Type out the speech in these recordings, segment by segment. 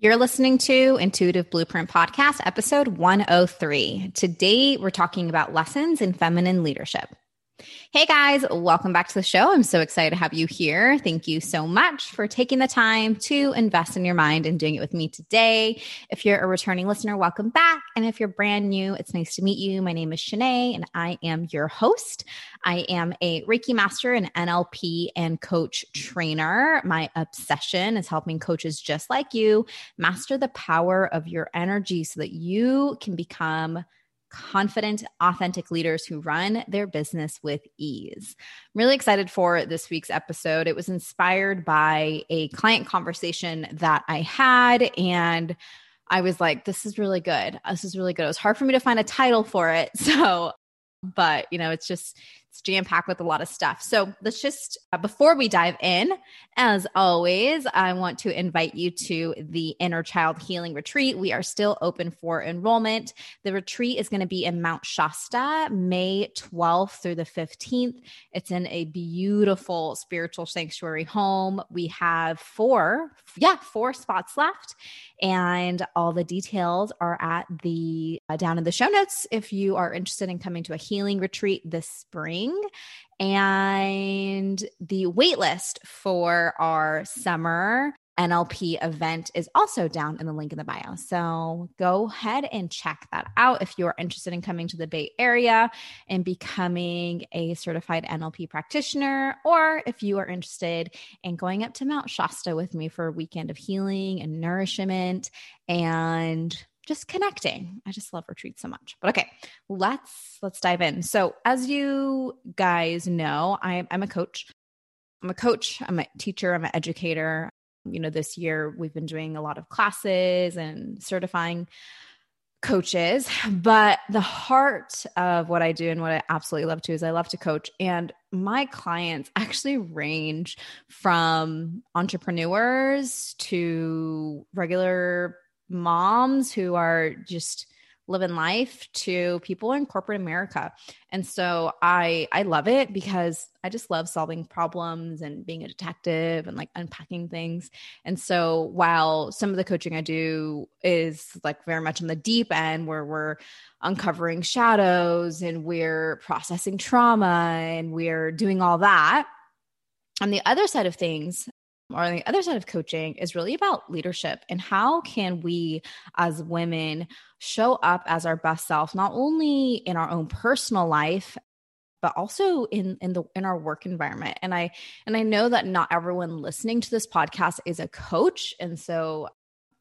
You're listening to Intuitive Blueprint Podcast, episode 103. Today, we're talking about lessons in feminine leadership. Hey guys, welcome back to the show. I'm so excited to have you here. Thank you so much for taking the time to invest in your mind and doing it with me today. If you're a returning listener, welcome back. And if you're brand new, it's nice to meet you. My name is Shanae and I am your host. I am a Reiki master, an NLP and coach trainer. My obsession is helping coaches just like you master the power of your energy so that you can become confident, authentic leaders who run their business with ease. I'm really excited for this week's episode. It was inspired by a client conversation that I had, and I was like, this is really good. This is really good. It was hard for me to find a title for it. So, but you know, it's just it's jam packed with a lot of stuff. So let's just, uh, before we dive in, as always, I want to invite you to the Inner Child Healing Retreat. We are still open for enrollment. The retreat is going to be in Mount Shasta, May 12th through the 15th. It's in a beautiful spiritual sanctuary home. We have four, yeah, four spots left. And all the details are at the uh, down in the show notes if you are interested in coming to a healing retreat this spring. And the waitlist for our summer NLP event is also down in the link in the bio. So go ahead and check that out if you're interested in coming to the Bay Area and becoming a certified NLP practitioner, or if you are interested in going up to Mount Shasta with me for a weekend of healing and nourishment and just connecting. I just love retreats so much. But okay, let's let's dive in. So as you guys know, I'm I'm a coach. I'm a coach, I'm a teacher, I'm an educator you know, this year we've been doing a lot of classes and certifying coaches, but the heart of what I do and what I absolutely love to is I love to coach. And my clients actually range from entrepreneurs to regular moms who are just living life to people in corporate America. And so I I love it because I just love solving problems and being a detective and like unpacking things. And so while some of the coaching I do is like very much on the deep end where we're uncovering shadows and we're processing trauma and we're doing all that, on the other side of things, or the other side of coaching is really about leadership and how can we as women show up as our best self not only in our own personal life but also in in the in our work environment. And i and i know that not everyone listening to this podcast is a coach. And so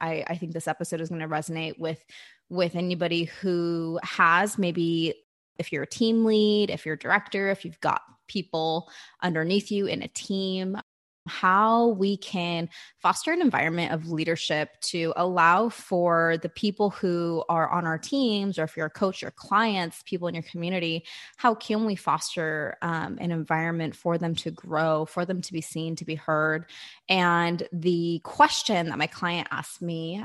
i i think this episode is going to resonate with with anybody who has maybe if you're a team lead if you're a director if you've got people underneath you in a team how we can foster an environment of leadership to allow for the people who are on our teams, or if you're a coach or clients, people in your community, how can we foster um, an environment for them to grow, for them to be seen, to be heard? And the question that my client asked me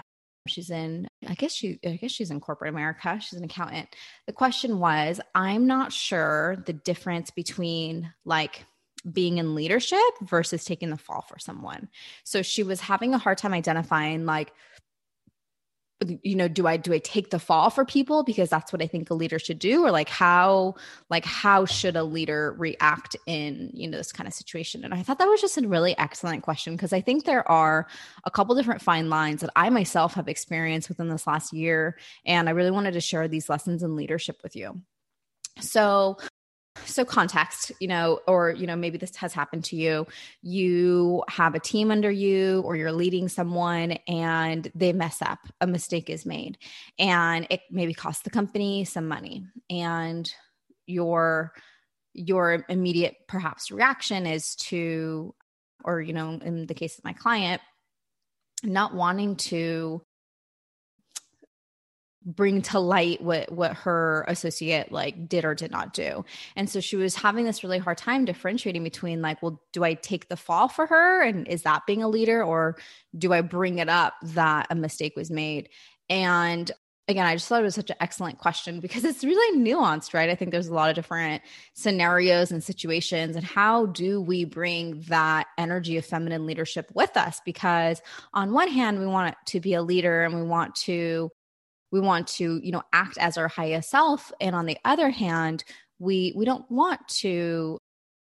she's in i guess she i guess she's in corporate america she's an accountant the question was i'm not sure the difference between like being in leadership versus taking the fall for someone. So she was having a hard time identifying like you know do i do i take the fall for people because that's what i think a leader should do? Or like how like how should a leader react in you know this kind of situation? And i thought that was just a really excellent question because i think there are a couple different fine lines that i myself have experienced within this last year and i really wanted to share these lessons in leadership with you. So so context you know or you know maybe this has happened to you. You have a team under you or you're leading someone and they mess up. A mistake is made and it maybe costs the company some money. And your your immediate perhaps reaction is to or you know in the case of my client not wanting to bring to light what what her associate like did or did not do and so she was having this really hard time differentiating between like well do i take the fall for her and is that being a leader or do i bring it up that a mistake was made and again, I just thought it was such an excellent question because it's really nuanced, right? I think there's a lot of different scenarios and situations. And how do we bring that energy of feminine leadership with us? Because on one hand, we want to be a leader and we want to we want to you know act as our highest self. And on the other hand we we don't want to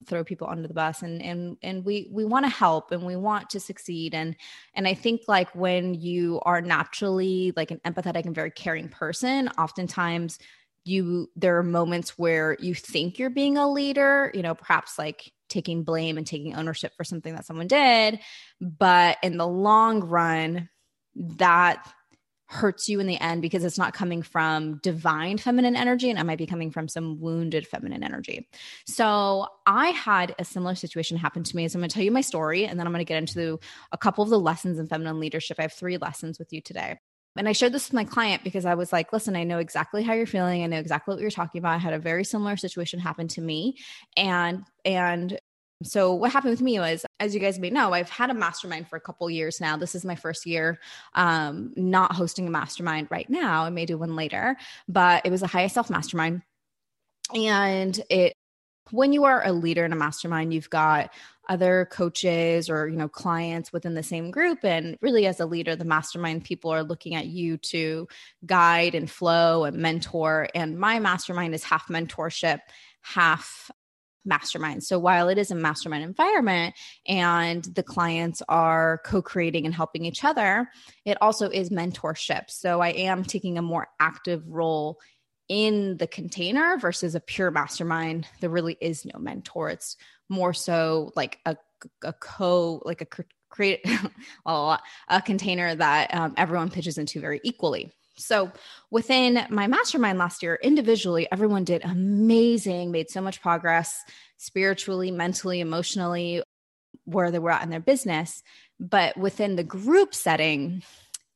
throw people under the bus and and and we we want to help and we want to succeed. And and i think like when you are naturally like an empathetic and very caring person oftentimes you there are moments where you think you're being a leader you know perhaps like taking blame and taking ownership for something that someone did. But in the long run that hurts you in the end because it's not coming from divine feminine energy and it might be coming from some wounded feminine energy. So I had a similar situation happen to me. So I'm going to tell you my story and then I'm going to get into a couple of the lessons in feminine leadership. I have three lessons with you today. And I shared this with my client because I was like, listen, I know exactly how you're feeling. I know exactly what you're talking about. I had a very similar situation happen to me. And and so what happened with me was, as you guys may know, I've had a mastermind for a couple years now. This is my first year um, not hosting a mastermind right now. I may do one later, but it was a highest self mastermind. And it when you are a leader in a mastermind, you've got other coaches or you know clients within the same group and really as a leader the mastermind people are looking at you to guide and flow and mentor and my mastermind is half mentorship half mastermind. So while it is a mastermind environment and the clients are co creating and helping each other, it also is mentorship. So I am taking a more active role in the container versus a pure mastermind. There really is no mentor. It's more so like a, a co, like a create a container that um, everyone pitches into very equally. So, within my mastermind last year, individually, everyone did amazing, made so much progress spiritually, mentally, emotionally, where they were at in their business. But within the group setting,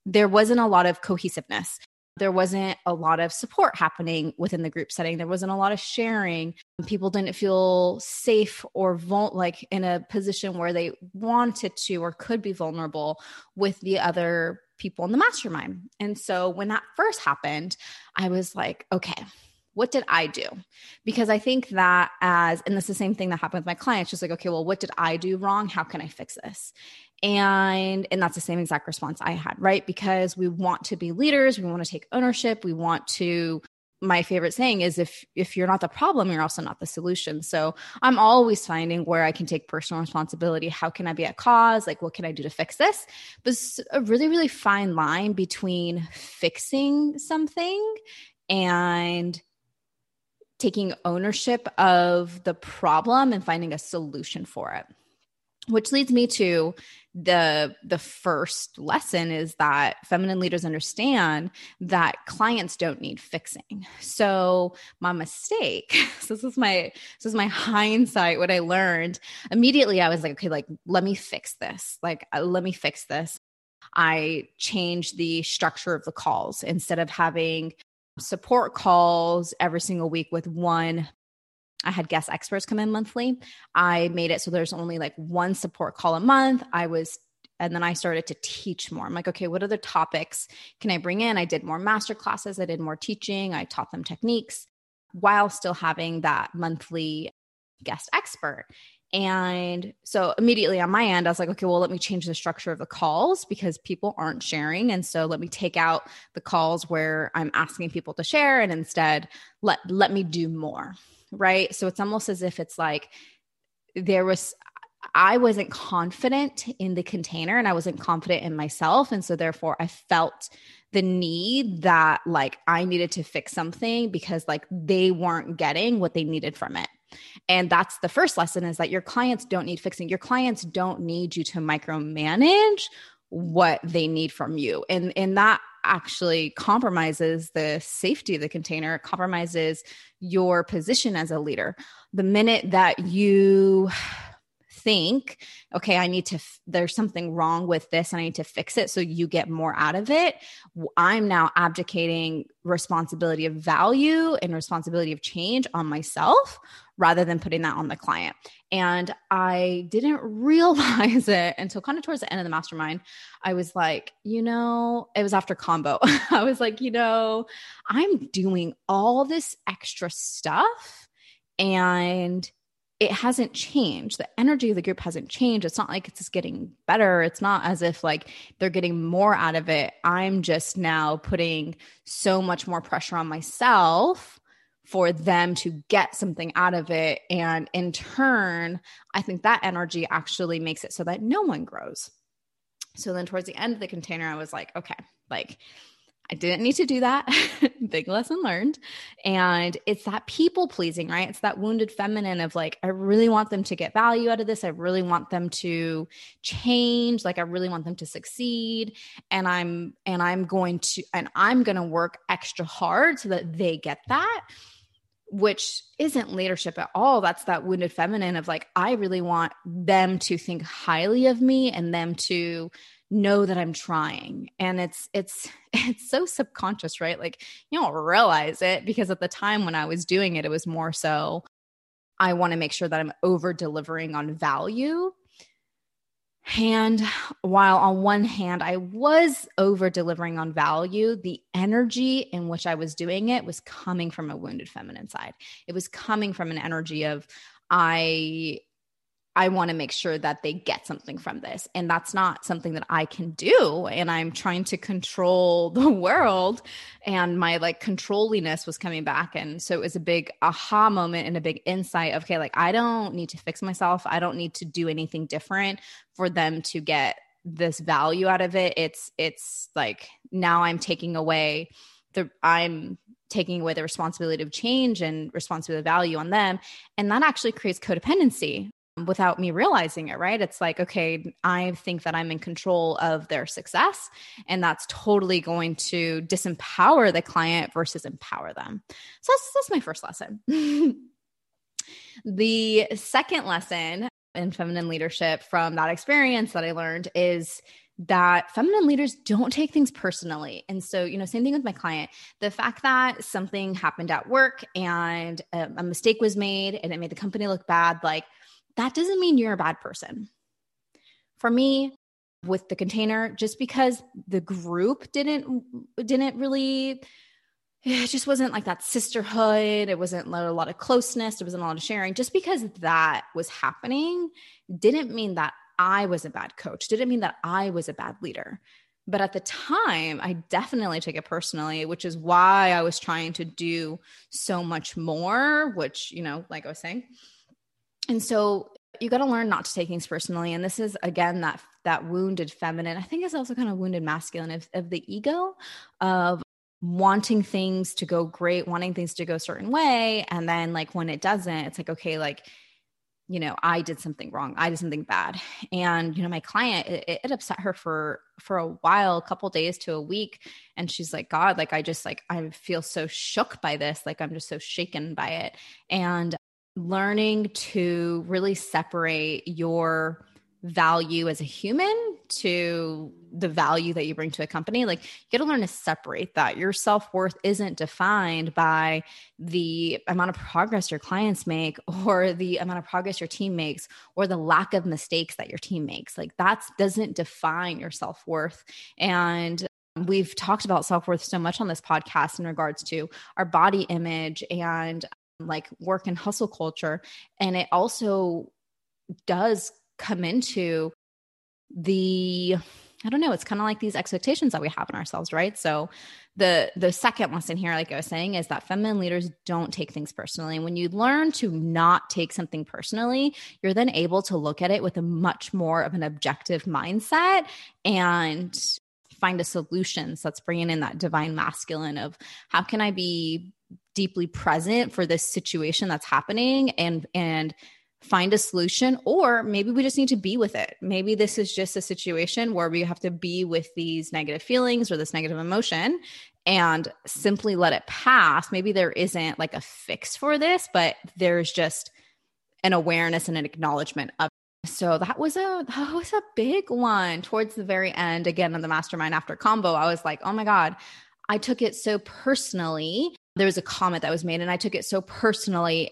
there wasn't a lot of cohesiveness. There wasn't a lot of support happening within the group setting. There wasn't a lot of sharing. People didn't feel safe or vul- like in a position where they wanted to or could be vulnerable with the other people in the mastermind. And so when that first happened, I was like, okay, what did I do? Because I think that as, and this is the same thing that happened with my clients, just like, okay, well, what did I do wrong? How can I fix this? And, and that's the same exact response I had, right? Because we want to be leaders. We want to take ownership. We want to my favorite saying is if if you're not the problem you're also not the solution. So i'm always finding where i can take personal responsibility. How can i be a cause? Like what can i do to fix this? But it's a really really fine line between fixing something and taking ownership of the problem and finding a solution for it which leads me to the the first lesson is that feminine leaders understand that clients don't need fixing. So my mistake so this is my this is my hindsight what i learned. Immediately i was like okay like let me fix this. Like uh, let me fix this. I changed the structure of the calls. Instead of having support calls every single week with one I had guest experts come in monthly. I made it so there's only like one support call a month. I was and then I started to teach more. I'm like, okay, what other topics can I bring in? I did more master classes, I did more teaching, I taught them techniques while still having that monthly guest expert. And so immediately on my end, I was like, okay, well, let me change the structure of the calls because people aren't sharing. And so let me take out the calls where I'm asking people to share and instead let let me do more. Right. So it's almost as if it's like there was I wasn't confident in the container and I wasn't confident in myself. And so therefore I felt the need that like I needed to fix something because like they weren't getting what they needed from it. And that's the first lesson is that your clients don't need fixing. Your clients don't need you to micromanage what they need from you. And and that actually compromises the safety of the container, it compromises your position as a leader. The minute that you think, okay, I need to, f- there's something wrong with this and I need to fix it so you get more out of it. I'm now abdicating responsibility of value and responsibility of change on myself rather than putting that on the client. And I didn't realize it until kind of towards the end of the mastermind. I was like, you know, it was after Kambo. I was like, you know, I'm doing all this extra stuff and it hasn't changed. The energy of the group hasn't changed. It's not like it's just getting better. It's not as if like they're getting more out of it. I'm just now putting so much more pressure on myself for them to get something out of it. And in turn, I think that energy actually makes it so that no one grows. So then towards the end of the container, I was like, okay, like I didn't need to do that. Big lesson learned. And it's that people pleasing, right? It's that wounded feminine of like, I really want them to get value out of this. I really want them to change. Like, I really want them to succeed. And I'm, and I'm going to, and I'm going to work extra hard so that they get that which isn't leadership at all. That's that wounded feminine of like, I really want them to think highly of me and them to know that I'm trying. And it's it's it's so subconscious, right? Like you don't realize it because at the time when I was doing it, it was more so I want to make sure that I'm over delivering on value. And while on one hand, I was over delivering on value, the energy in which I was doing it was coming from a wounded feminine side. It was coming from an energy of, I I want to make sure that they get something from this. And that's not something that I can do. And I'm trying to control the world. And my like controlliness was coming back. And so it was a big aha moment and a big insight of, okay, like I don't need to fix myself. I don't need to do anything different for them to get this value out of it. It's, it's like now I'm taking away the, I'm taking away the responsibility of change and responsibility of value on them. And that actually creates codependency without me realizing it, right? It's like, okay, I think that I'm in control of their success. And that's totally going to disempower the client versus empower them. So that's, that's my first lesson. the second lesson in feminine leadership from that experience that I learned is that feminine leaders don't take things personally. And so, you know, same thing with my client. The fact that something happened at work and a, a mistake was made and it made the company look bad, like, that doesn't mean you're a bad person. For me, with the container, just because the group didn't didn't really it just wasn't like that sisterhood. It wasn't a lot of closeness. It wasn't a lot of sharing. Just because that was happening didn't mean that I was a bad coach, didn't mean that I was a bad leader. But at the time, I definitely took it personally, which is why I was trying to do so much more, which, you know, like I was saying, and so you got to learn not to take things personally and this is again that that wounded feminine i think it's also kind of wounded masculine of, of the ego of wanting things to go great wanting things to go a certain way and then like when it doesn't it's like okay like you know i did something wrong i did something bad. And you know my client it, it upset her for for a while a couple days to a week and she's like god like i just like i feel so shook by this like i'm just so shaken by it. And learning to really separate your value as a human to the value that you bring to a company. Like you got to learn to separate that. Your self-worth isn't defined by the amount of progress your clients make or the amount of progress your team makes or the lack of mistakes that your team makes. Like that doesn't define your self-worth. And We've talked about self worth so much on this podcast in regards to our body image and like work and hustle culture. And it also does come into the I don't know, it's kind of like these expectations that we have in ourselves, right? So the the second lesson here like I was saying is that feminine leaders don't take things personally. And when you learn to not take something personally, you're then able to look at it with a much more of an objective mindset and find a solution. So that's bringing in that divine masculine of how can I be deeply present for this situation that's happening and and find a solution or maybe we just need to be with it maybe this is just a situation where we have to be with these negative feelings or this negative emotion and simply let it pass maybe there isn't like a fix for this but there's just an awareness and an acknowledgement of so that was a that was a big one towards the very end again on the mastermind after Kambo i was like oh my god i took it so personally there was a comment that was made and I took it so personally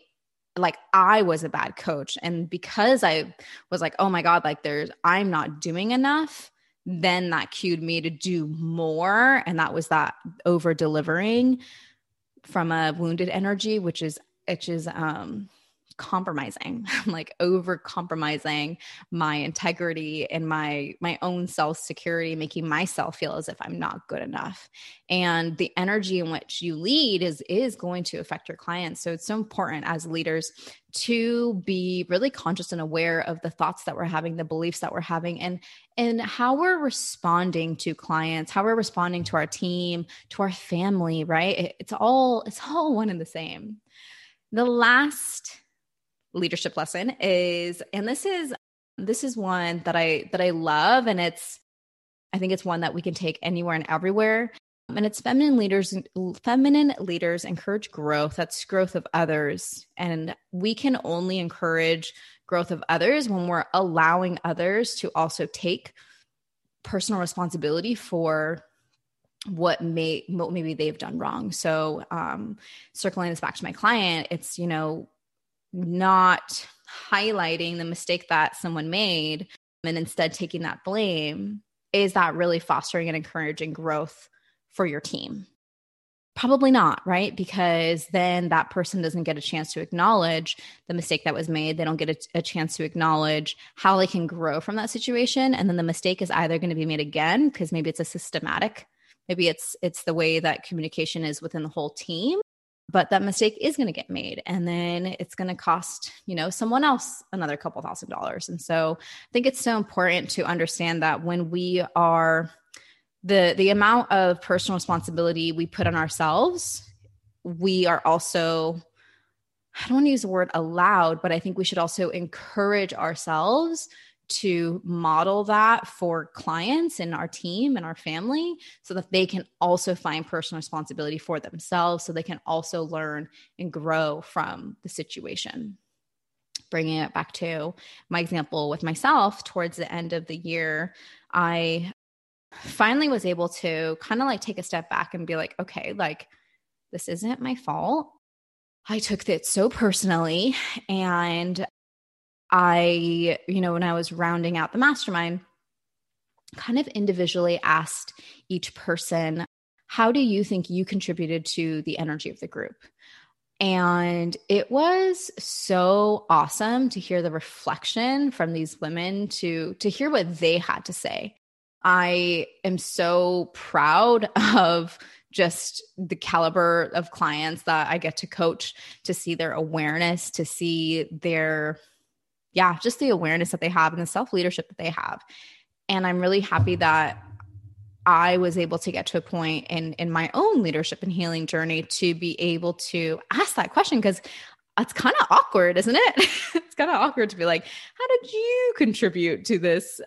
like I was a bad coach. And because I was like, oh my God, like there's, I'm not doing enough, then that cued me to do more. And that was that over delivering from a wounded energy, which is, which is, um, compromising. Like over compromising my integrity and my my own self security making myself feel as if i'm not good enough. And the energy in which you lead is is going to affect your clients. So it's so important as leaders to be really conscious and aware of the thoughts that we're having the beliefs that we're having and and how we're responding to clients how we're responding to our team to our family right? It, it's all it's all one and the same. The last leadership lesson is and this is this is one that I that I love and it's I think it's one that we can take anywhere and everywhere. And it's feminine leaders feminine leaders encourage growth. That's growth of others. And we can only encourage growth of others when we're allowing others to also take personal responsibility for what may what maybe they've done wrong. So um circling this back to my client, it's you know not highlighting the mistake that someone made and instead taking that blame, is that really fostering and encouraging growth for your team? Probably not, right? Because then that person doesn't get a chance to acknowledge the mistake that was made. They don't get a, a, chance to acknowledge how they can grow from that situation. And then the mistake is either going to be made again because maybe it's a systematic, maybe it's it's the way that communication is within the whole team, but that mistake is going to get made and then it's going to cost you know someone else another couple thousand dollars. And so i think it's so important to understand that when we are the the amount of personal responsibility we put on ourselves we are also i don't want to use the word allowed but i think we should also encourage ourselves to model that for clients and our team and our family so that they can also find personal responsibility for themselves so they can also learn and grow from the situation. Bringing it back to my example with myself towards the end of the year i finally was able to kind of like take a step back and be like okay like this isn't my fault. I took it so personally and I, you know, when I was rounding out the mastermind, kind of individually asked each person, how do you think you contributed to the energy of the group? And it was so awesome to hear the reflection from these women to to hear what they had to say. I am so proud of just the caliber of clients that I get to coach to see their awareness, to see their yeah, just the awareness that they have and the self leadership that they have. And I'm really happy that I was able to get to a point in in my own leadership and healing journey to be able to ask that question because it's kind of awkward, isn't it? it's kind of awkward to be like, how did you contribute to this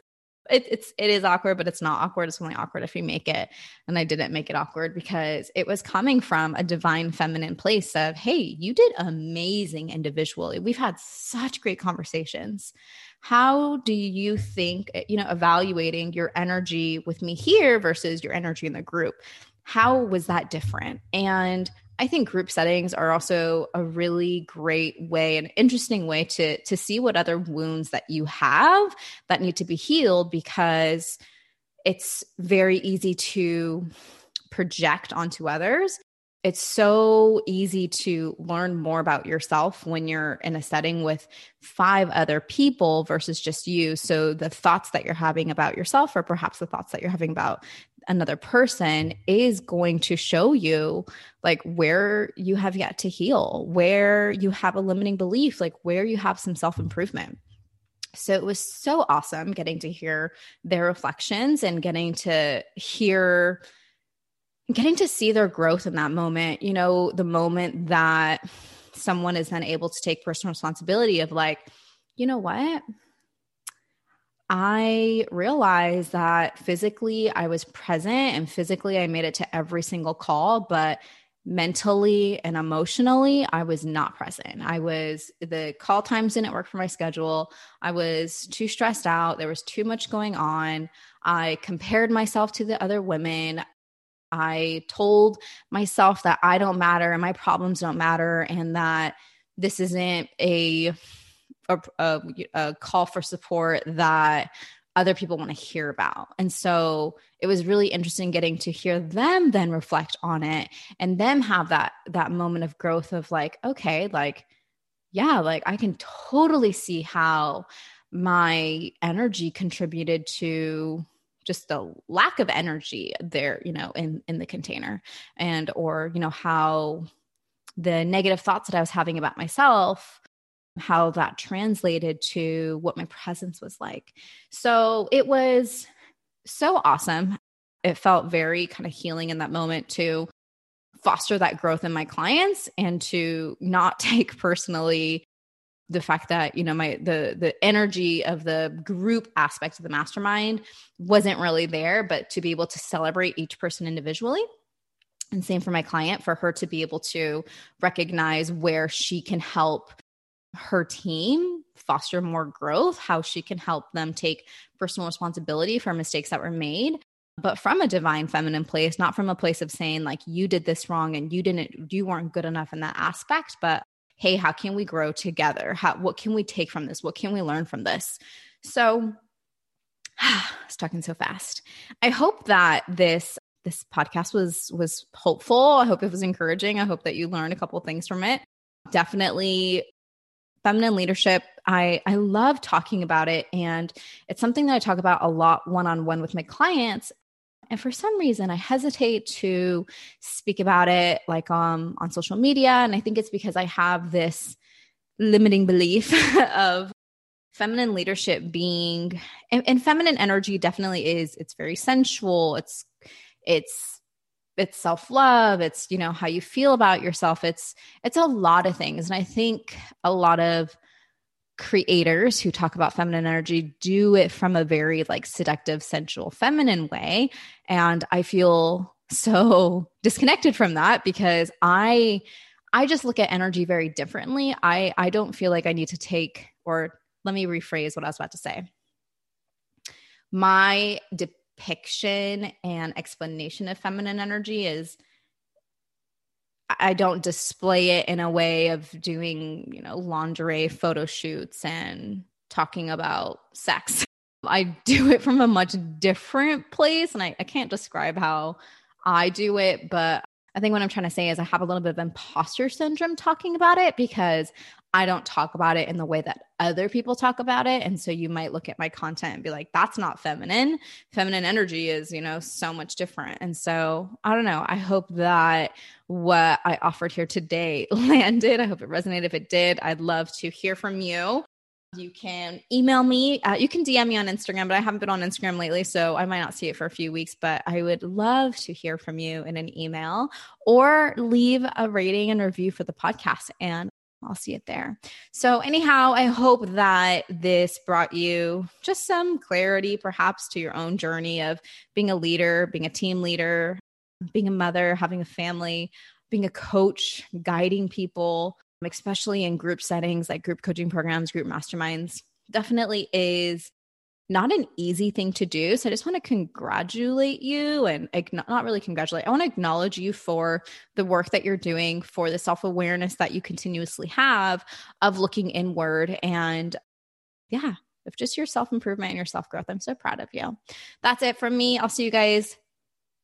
it, it's it is awkward, but it's not awkward. It's only awkward if you make it. And I didn't make it awkward because it was coming from a divine feminine place of, hey, you did amazing individually. We've had such great conversations. How do you think, you know, evaluating your energy with me here versus your energy in the group? How was that different? And I think group settings are also a really great way, an interesting way to to see what other wounds that you have that need to be healed because it's very easy to project onto others. It's so easy to learn more about yourself when you're in a setting with five other people versus just you. So the thoughts that you're having about yourself, or perhaps the thoughts that you're having about another person is going to show you like where you have yet to heal, where you have a limiting belief, like where you have some self improvement. So it was so awesome getting to hear their reflections and getting to hear, getting to see their growth in that moment. You know, the moment that someone is then able to take personal responsibility of like, you know what? I realized that physically I was present and physically I made it to every single call, but mentally and emotionally I was not present. I was the call times didn't work for my schedule. I was too stressed out. There was too much going on. I compared myself to the other women. I told myself that I don't matter and my problems don't matter and that this isn't a a, a, a call for support that other people want to hear about. And so it was really interesting getting to hear them then reflect on it and them have that that moment of growth of like okay, like yeah, like I can totally see how my energy contributed to just the lack of energy there you know in in the container and or you know how the negative thoughts that i was having about myself how that translated to what my presence was like. So it was so awesome. It felt very kind of healing in that moment to foster that growth in my clients and to not take personally the fact that you know my the the energy of the group aspect of the mastermind wasn't really there but to be able to celebrate each person individually. And same for my client for her to be able to recognize where she can help her team foster more growth how she can help them take personal responsibility for mistakes that were made but from a divine feminine place not from a place of saying like you did this wrong and you didn't you weren't good enough in that aspect but hey, how can we grow together? How, what can we take from this? What can we learn from this? So, I was talking so fast. I hope that this this podcast was was hopeful. I hope it was encouraging. I hope that you learned a couple things from it. Definitely feminine leadership. I I love talking about it and it's something that I talk about a lot one-on-one with my clients and for some reason, I hesitate to speak about it like um, on social media. And I think it's because I have this limiting belief of feminine leadership being and, and, feminine energy definitely is it's very sensual it's it's it's self-love it's you know how you feel about yourself it's it's a lot of things and i think a lot of creators who talk about feminine energy do it from a very like seductive sensual feminine way and i feel so disconnected from that because i i just look at energy very differently. I i don't feel like i need to take or let me rephrase what i was about to say. My depiction and explanation of feminine energy is I don't display it in a way of doing, you know, lingerie photo shoots and talking about sex. I do it from a much different place. And I, I can't describe how I do it, but I think what I'm trying to say is I have a little bit of imposter syndrome talking about it because I don't talk about it in the way that other people talk about it. And so you might look at my content and be like, that's not feminine. Feminine energy is, you know, so much different. And so I don't know. I hope that what I offered here today landed. I hope it resonated. If it did, I'd love to hear from you. You can email me. Uh, you can DM me on Instagram, but I haven't been on Instagram lately, so I might not see it for a few weeks. But I would love to hear from you in an email or leave a rating and review for the podcast. And I'll see it there. So, anyhow, I hope that this brought you just some clarity, perhaps, to your own journey of being a leader, being a team leader, being a mother, having a family, being a coach, guiding people, especially in group settings like group coaching programs, group masterminds. Definitely is not an easy thing to do. So I just want to congratulate you and not really congratulate. I want to acknowledge you for the work that you're doing, for the self awareness that you continuously have of looking inward and, yeah, of just your self improvement and your self growth. I'm so proud of you. That's it from me. I'll see you guys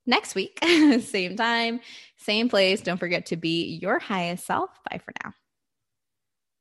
next week, same time, same place. Don't forget to be your highest self. Bye for now.